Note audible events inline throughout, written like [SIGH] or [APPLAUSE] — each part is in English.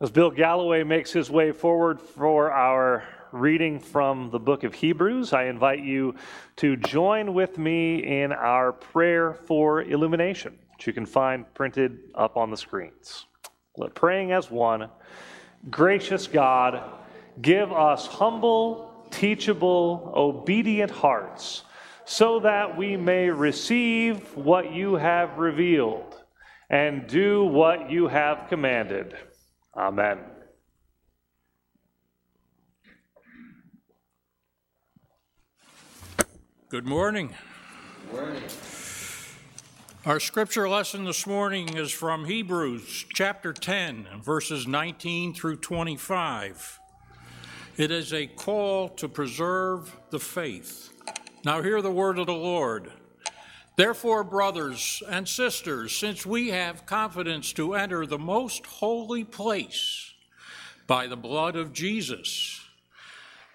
As Bill Galloway makes his way forward for our reading from the book of Hebrews, I invite you to join with me in our prayer for illumination, which you can find printed up on the screens. Let praying as one, gracious God, give us humble, teachable, obedient hearts, so that we may receive what you have revealed and do what you have commanded Amen. Good morning. Good morning. Our scripture lesson this morning is from Hebrews chapter 10, verses 19 through 25. It is a call to preserve the faith. Now, hear the word of the Lord. Therefore, brothers and sisters, since we have confidence to enter the most holy place by the blood of Jesus,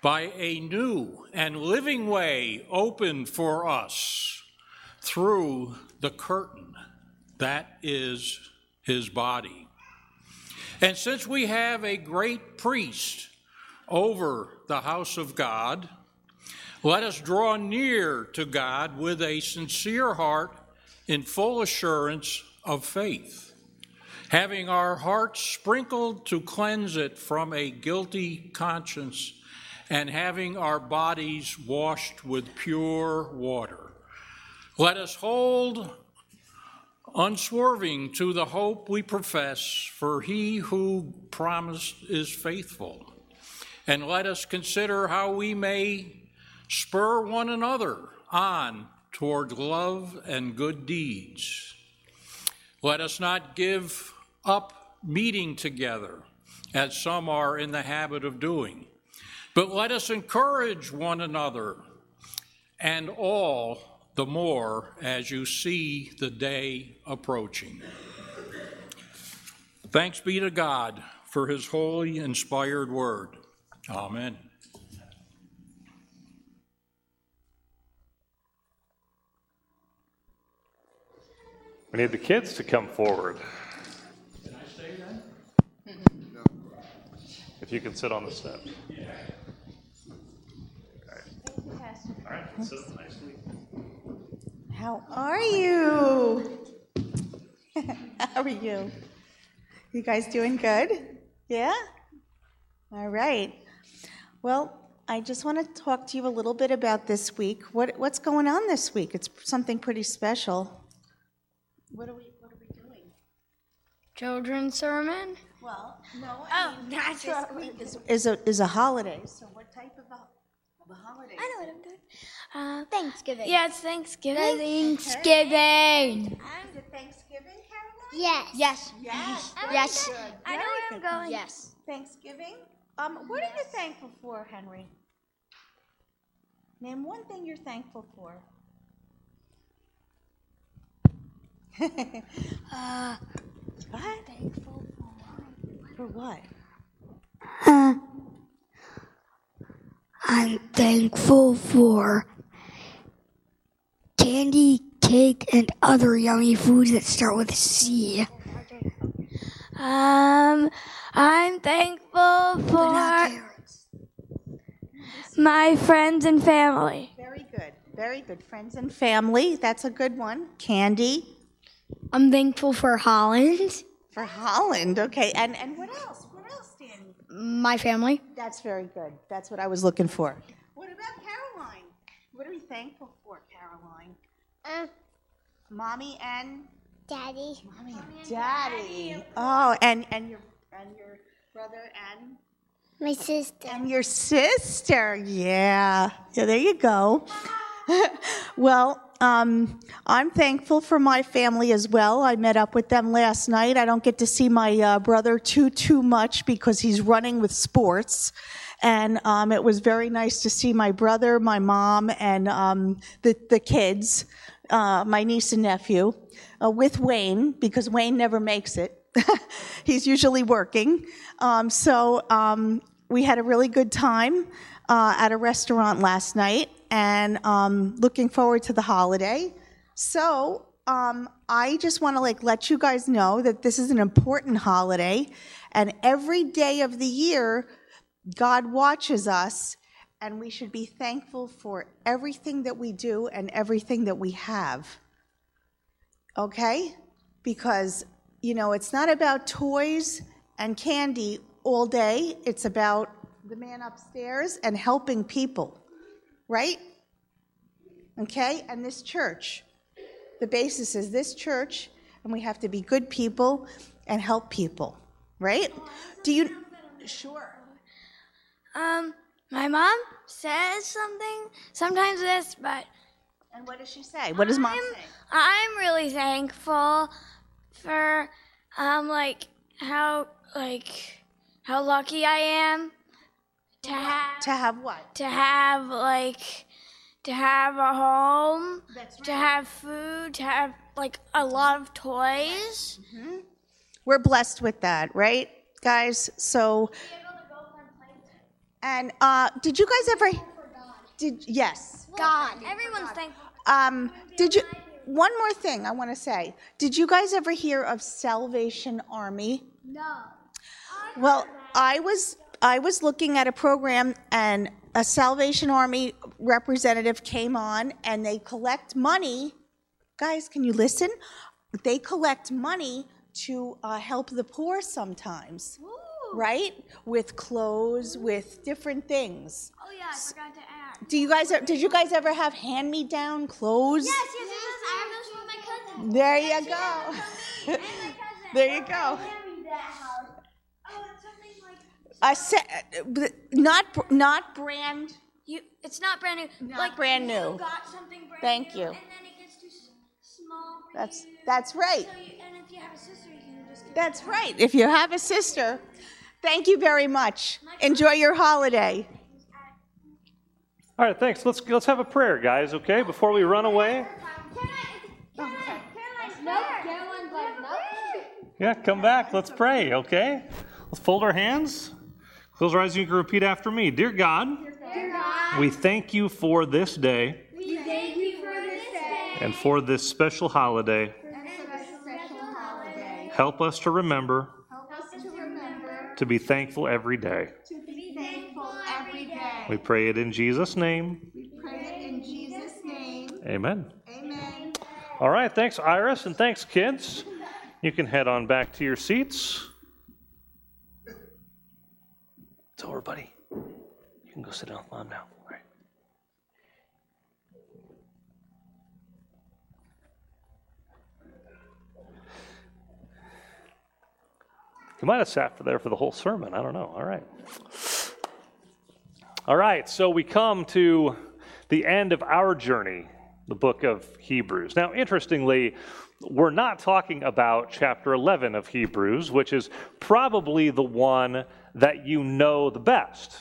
by a new and living way opened for us through the curtain that is his body. And since we have a great priest over the house of God, let us draw near to God with a sincere heart in full assurance of faith, having our hearts sprinkled to cleanse it from a guilty conscience, and having our bodies washed with pure water. Let us hold unswerving to the hope we profess, for he who promised is faithful. And let us consider how we may spur one another on toward love and good deeds. Let us not give up meeting together, as some are in the habit of doing, but let us encourage one another, and all the more as you see the day approaching. Thanks be to God for his holy, inspired word. Amen. We need the kids to come forward. Can I stay then? No. If you can sit on the steps. Yeah. All right, sit nicely. How are you? [LAUGHS] How are you? You guys doing good? Yeah? All right. Well, I just want to talk to you a little bit about this week. What, what's going on this week? It's something pretty special. What are we, what are we doing? Children's sermon? Well, no, I oh, mean, that's this week is, is, a, is a holiday. So what type of a, of a holiday? I know what I'm doing. Uh, Thanksgiving. Yeah, it's Thanksgiving. Thanksgiving. And the Thanksgiving, Caroline? Yes. Yes. Yes. Yes. Good. I know where I'm going. Yes. Thanksgiving. Um, what are you thankful for, Henry? Name one thing you're thankful for. [LAUGHS] uh, what? Thankful for. For what? Uh, I'm thankful for candy, cake, and other yummy foods that start with C. Um, I'm thankful for my friends and family. Very good. Very good. Friends and family. That's a good one. Candy. I'm thankful for Holland. For Holland. Okay. And and what else? What else, Danny? My family. That's very good. That's what I was looking for. What about Caroline? What are we thankful for, Caroline? Uh, Mommy and Daddy. Mommy and Daddy. Oh, and and your and your brother and My sister. and your sister. Yeah. Yeah, there you go. [LAUGHS] well, um, I'm thankful for my family as well. I met up with them last night. I don't get to see my uh, brother too too much because he's running with sports, and um, it was very nice to see my brother, my mom, and um, the the kids, uh, my niece and nephew, uh, with Wayne because Wayne never makes it. [LAUGHS] he's usually working. Um, so um, we had a really good time uh, at a restaurant last night and um, looking forward to the holiday. So um, I just want to like let you guys know that this is an important holiday, And every day of the year, God watches us, and we should be thankful for everything that we do and everything that we have. Okay? Because, you know, it's not about toys and candy all day, it's about the man upstairs and helping people, right? Okay? And this church. The basis is this church, and we have to be good people and help people, right? Do you. Sure. Um, my mom says something sometimes this, but And what does she say? What does mom I'm, say? I'm really thankful for um like how like how lucky I am to have To have what? to have like to have a home, That's to have food, to have like a lot of toys. We're blessed with that, right, guys? So, and uh, did you guys ever? Did yes? God, everyone's thankful. Um, did you? One more thing I want to say. Did you guys ever hear of Salvation Army? No. Well, I was I was looking at a program and a Salvation Army representative came on and they collect money. Guys, can you listen? They collect money to uh, help the poor sometimes, right? With clothes, with different things. Oh yeah, I forgot to add. Do you guys did you guys ever have hand me down clothes? Yes, yes, yes. I have those from my cousin. [LAUGHS] There you go. there you go. I said not not brand. You, it's not brand new. Not like brand you new. got something brand Thank new, you. And then it gets too small. For That's you. that's right. So you, and if you have a sister, you can just. Get That's right. If you have a sister, thank you very much. Enjoy your holiday. All right, thanks. Let's let's have a prayer, guys. Okay, before we run away. Yeah, come back. Let's pray. Okay. Let's fold our hands. Our eyes. You can repeat after me. Dear God, we thank you for this day We thank you for this day and for this special holiday. and for this special holiday. Help us to remember Help us to remember to be thankful every day. to be thankful every day. We pray it in Jesus' name. We Pray it in Jesus' name. Amen. Amen. All right, thanks, Iris, and thanks, kids. You can head on back to your seats. It's over, buddy. You can go sit down with mom now. All right. You might have sat for there for the whole sermon. I don't know. All right. All right, so we come to the end of our journey, the book of Hebrews. Now, interestingly, we're not talking about chapter 11 of Hebrews, which is probably the one that you know the best.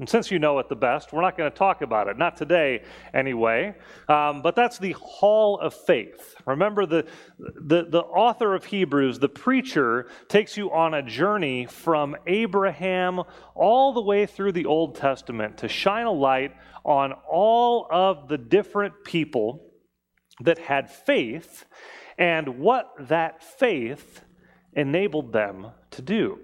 And since you know it the best, we're not going to talk about it. Not today, anyway. Um, but that's the Hall of Faith. Remember, the, the, the author of Hebrews, the preacher, takes you on a journey from Abraham all the way through the Old Testament to shine a light on all of the different people that had faith and what that faith enabled them to do.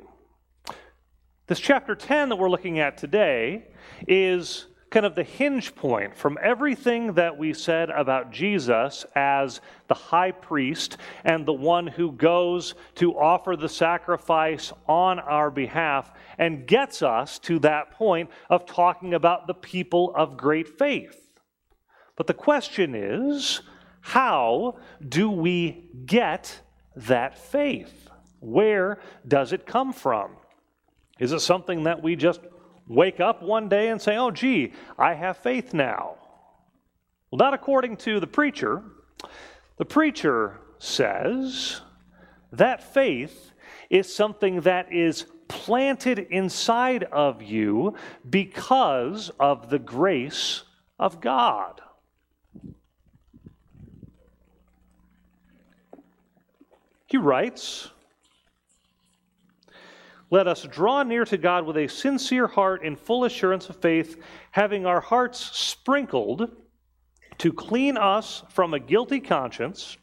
This chapter 10 that we're looking at today is kind of the hinge point from everything that we said about Jesus as the high priest and the one who goes to offer the sacrifice on our behalf and gets us to that point of talking about the people of great faith. But the question is how do we get that faith? Where does it come from? Is it something that we just wake up one day and say, oh, gee, I have faith now? Well, not according to the preacher. The preacher says that faith is something that is planted inside of you because of the grace of God. He writes, let us draw near to God with a sincere heart in full assurance of faith, having our hearts sprinkled to clean us from a guilty conscience,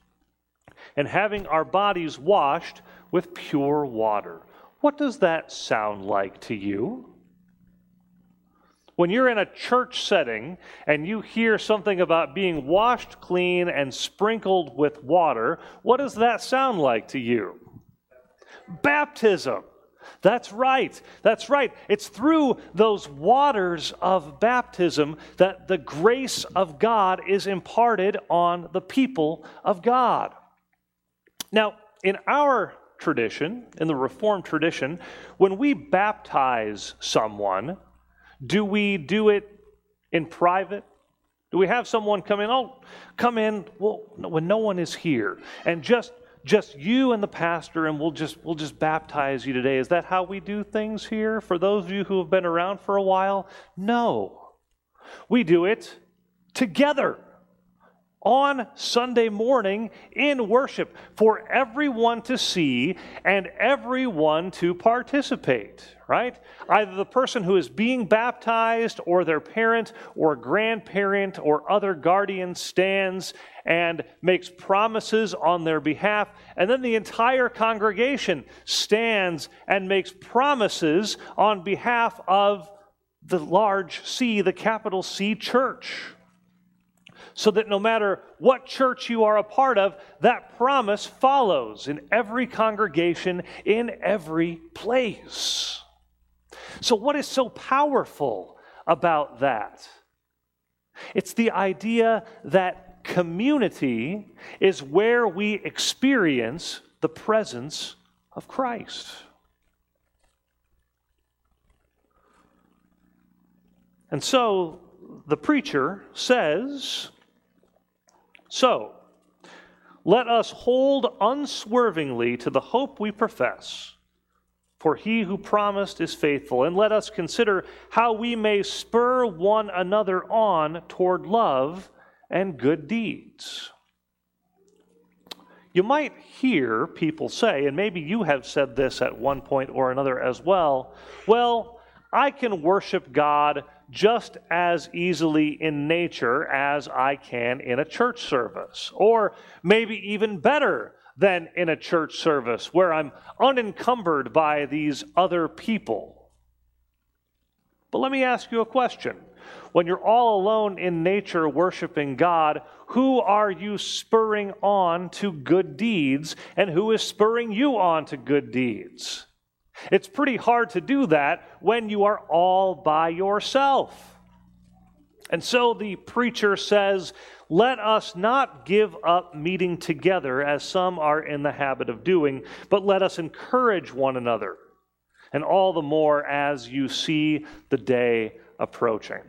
and having our bodies washed with pure water. What does that sound like to you? When you're in a church setting and you hear something about being washed clean and sprinkled with water, what does that sound like to you? Baptism. That's right. That's right. It's through those waters of baptism that the grace of God is imparted on the people of God. Now, in our tradition, in the Reformed tradition, when we baptize someone, do we do it in private? Do we have someone come in? Oh, come in well, when no one is here, and just just you and the pastor, and we'll just we'll just baptize you today. Is that how we do things here? For those of you who have been around for a while, no, we do it together on Sunday morning in worship for everyone to see and everyone to participate, right? Either the person who is being baptized or their parent or grandparent or other guardian stands and makes promises on their behalf, and then the entire congregation stands and makes promises on behalf of the large C, the capital C church so that no matter what church you are a part of, that promise follows in every congregation, in every place. So, what is so powerful about that? It's the idea that community is where we experience the presence of Christ. And so the preacher says, so, let us hold unswervingly to the hope we profess. For he who promised is faithful, and let us consider how we may spur one another on toward love and good deeds. You might hear people say, and maybe you have said this at one point or another as well, well, I can worship God just as easily in nature as I can in a church service, or maybe even better than in a church service where I'm unencumbered by these other people. But let me ask you a question. When you're all alone in nature worshiping God, who are you spurring on to good deeds, and who is spurring you on to good deeds? It's pretty hard to do that when you are all by yourself. And so the preacher says, Let us not give up meeting together as some are in the habit of doing, but let us encourage one another, and all the more as you see the day approaching.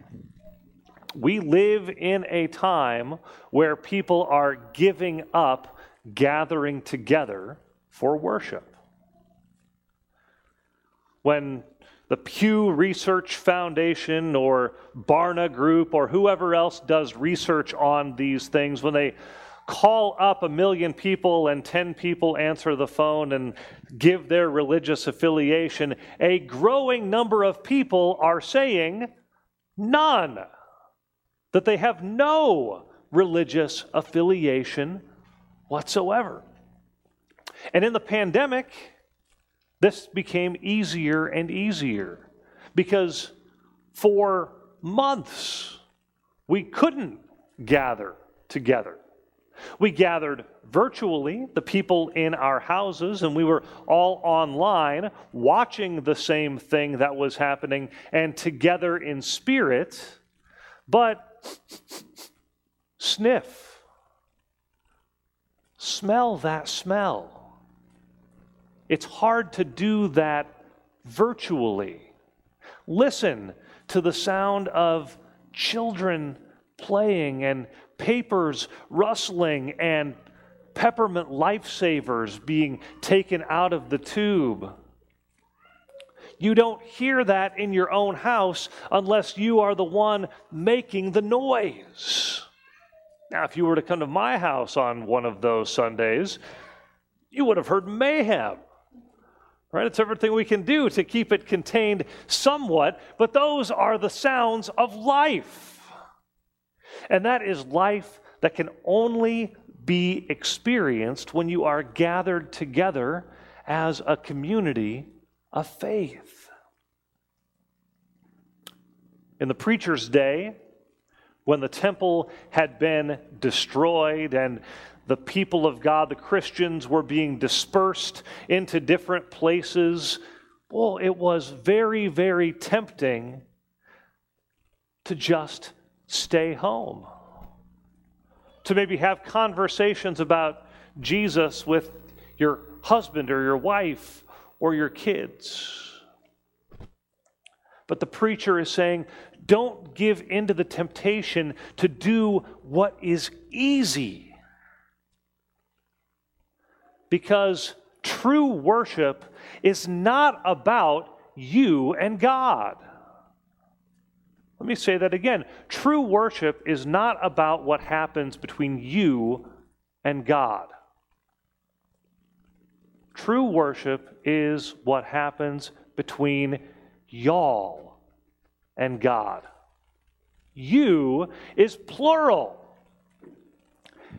We live in a time where people are giving up gathering together for worship when the Pew Research Foundation or Barna Group or whoever else does research on these things, when they call up a million people and 10 people answer the phone and give their religious affiliation, a growing number of people are saying none, that they have no religious affiliation whatsoever. And in the pandemic, this became easier and easier because for months we couldn't gather together. We gathered virtually, the people in our houses, and we were all online watching the same thing that was happening and together in spirit. But sniff, smell that smell. It's hard to do that virtually. Listen to the sound of children playing and papers rustling and peppermint lifesavers being taken out of the tube. You don't hear that in your own house unless you are the one making the noise. Now, if you were to come to my house on one of those Sundays, you would have heard mayhem. Right? It's everything we can do to keep it contained somewhat, but those are the sounds of life. And that is life that can only be experienced when you are gathered together as a community of faith. In the preacher's day, when the temple had been destroyed and the people of God, the Christians, were being dispersed into different places, well, it was very, very tempting to just stay home, to maybe have conversations about Jesus with your husband or your wife or your kids. But the preacher is saying, don't give in to the temptation to do what is easy. Because true worship is not about you and God. Let me say that again. True worship is not about what happens between you and God. True worship is what happens between y'all and God. You is plural.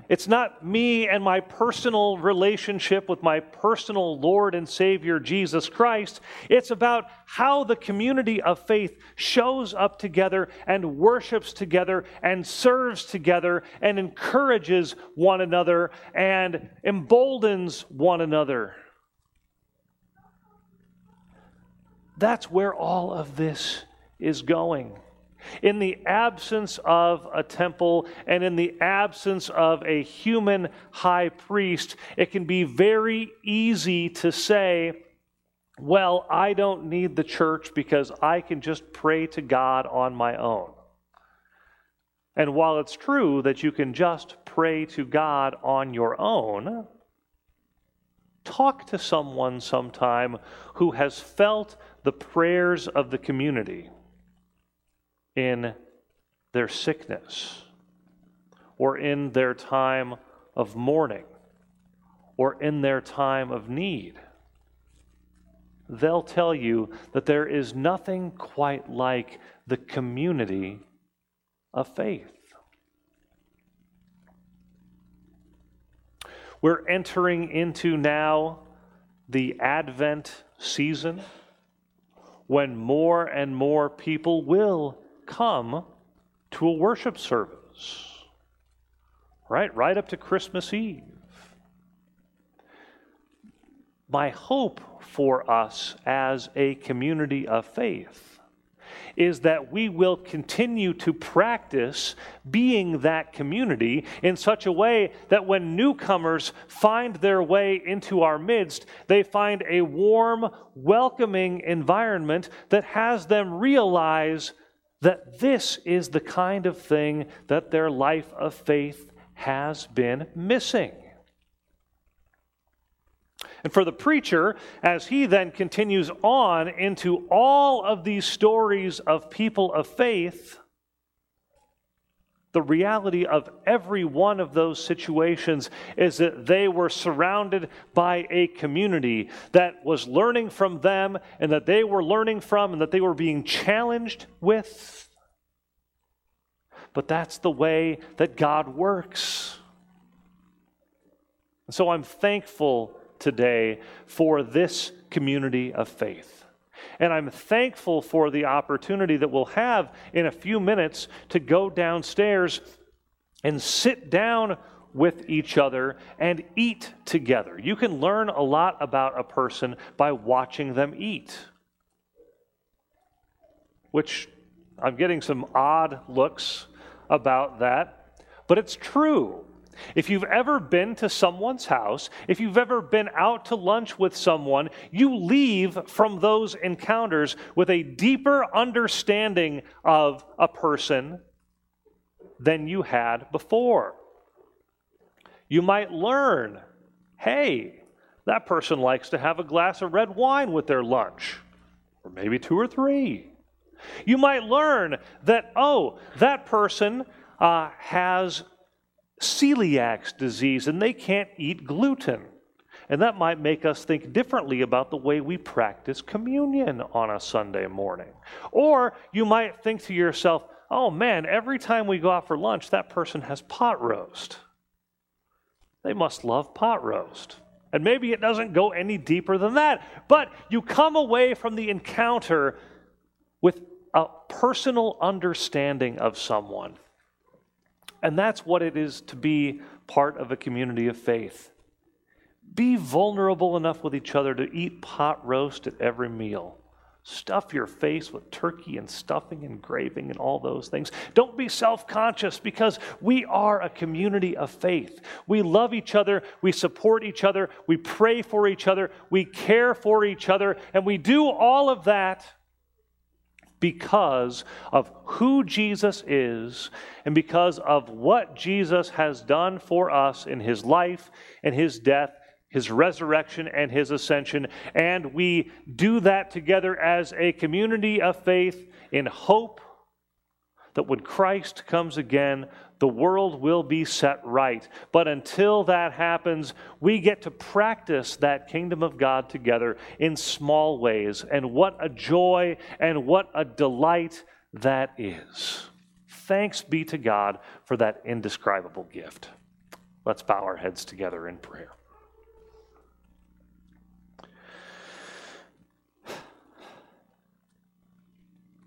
It's not me and my personal relationship with my personal Lord and Savior Jesus Christ. It's about how the community of faith shows up together and worships together and serves together and encourages one another and emboldens one another. That's where all of this is going. In the absence of a temple and in the absence of a human high priest, it can be very easy to say, well, I don't need the church because I can just pray to God on my own. And while it's true that you can just pray to God on your own, talk to someone sometime who has felt the prayers of the community in their sickness or in their time of mourning or in their time of need. They'll tell you that there is nothing quite like the community of faith. We're entering into now the Advent season when more and more people will come to a worship service. Right? Right up to Christmas Eve. My hope for us as a community of faith is that we will continue to practice being that community in such a way that when newcomers find their way into our midst, they find a warm, welcoming environment that has them realize that this is the kind of thing that their life of faith has been missing. And for the preacher, as he then continues on into all of these stories of people of faith, the reality of every one of those situations is that they were surrounded by a community that was learning from them and that they were learning from and that they were being challenged with. But that's the way that God works. And so I'm thankful today for this community of faith. And I'm thankful for the opportunity that we'll have in a few minutes to go downstairs and sit down with each other and eat together. You can learn a lot about a person by watching them eat, which I'm getting some odd looks about that, but it's true. If you've ever been to someone's house, if you've ever been out to lunch with someone, you leave from those encounters with a deeper understanding of a person than you had before. You might learn hey, that person likes to have a glass of red wine with their lunch, or maybe two or three. You might learn that, oh, that person uh, has celiac disease and they can't eat gluten. And that might make us think differently about the way we practice communion on a Sunday morning. Or you might think to yourself, oh man, every time we go out for lunch, that person has pot roast. They must love pot roast. And maybe it doesn't go any deeper than that. But you come away from the encounter with a personal understanding of someone. And that's what it is to be part of a community of faith. Be vulnerable enough with each other to eat pot roast at every meal. Stuff your face with turkey and stuffing and graving and all those things. Don't be self conscious because we are a community of faith. We love each other, we support each other, we pray for each other, we care for each other, and we do all of that because of who Jesus is and because of what Jesus has done for us in his life and his death, his resurrection and his ascension. And we do that together as a community of faith in hope that when Christ comes again, the world will be set right. But until that happens, we get to practice that kingdom of God together in small ways. And what a joy and what a delight that is. Thanks be to God for that indescribable gift. Let's bow our heads together in prayer.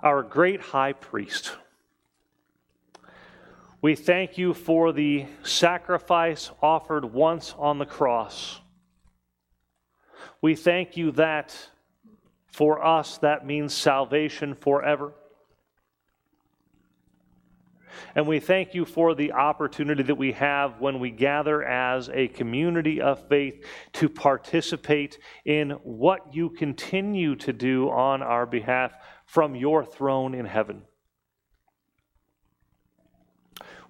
Our great high priest we thank you for the sacrifice offered once on the cross. We thank you that for us that means salvation forever. And we thank you for the opportunity that we have when we gather as a community of faith to participate in what you continue to do on our behalf from your throne in heaven.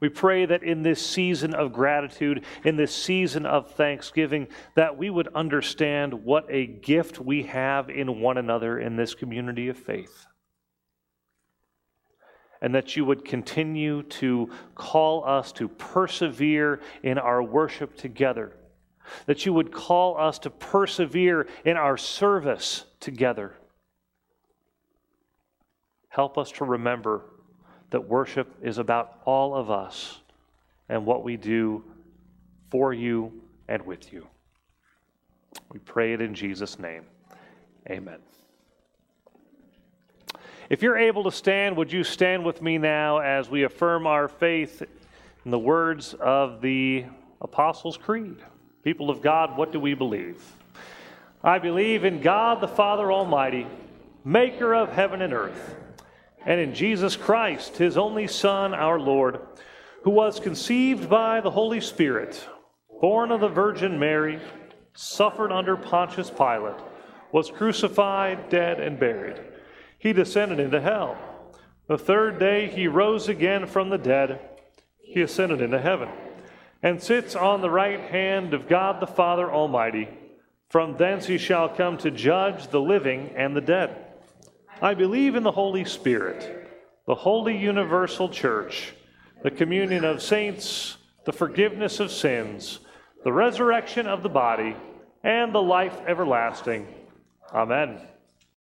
We pray that in this season of gratitude, in this season of thanksgiving, that we would understand what a gift we have in one another in this community of faith. And that you would continue to call us to persevere in our worship together. That you would call us to persevere in our service together. Help us to remember that worship is about all of us and what we do for you and with you. We pray it in Jesus' name. Amen. If you're able to stand, would you stand with me now as we affirm our faith in the words of the Apostles' Creed? People of God, what do we believe? I believe in God the Father Almighty, maker of heaven and earth and in Jesus Christ, his only Son, our Lord, who was conceived by the Holy Spirit, born of the Virgin Mary, suffered under Pontius Pilate, was crucified, dead, and buried. He descended into hell. The third day he rose again from the dead. He ascended into heaven and sits on the right hand of God the Father Almighty. From thence he shall come to judge the living and the dead. I believe in the Holy Spirit, the holy universal church, the communion of saints, the forgiveness of sins, the resurrection of the body, and the life everlasting. Amen.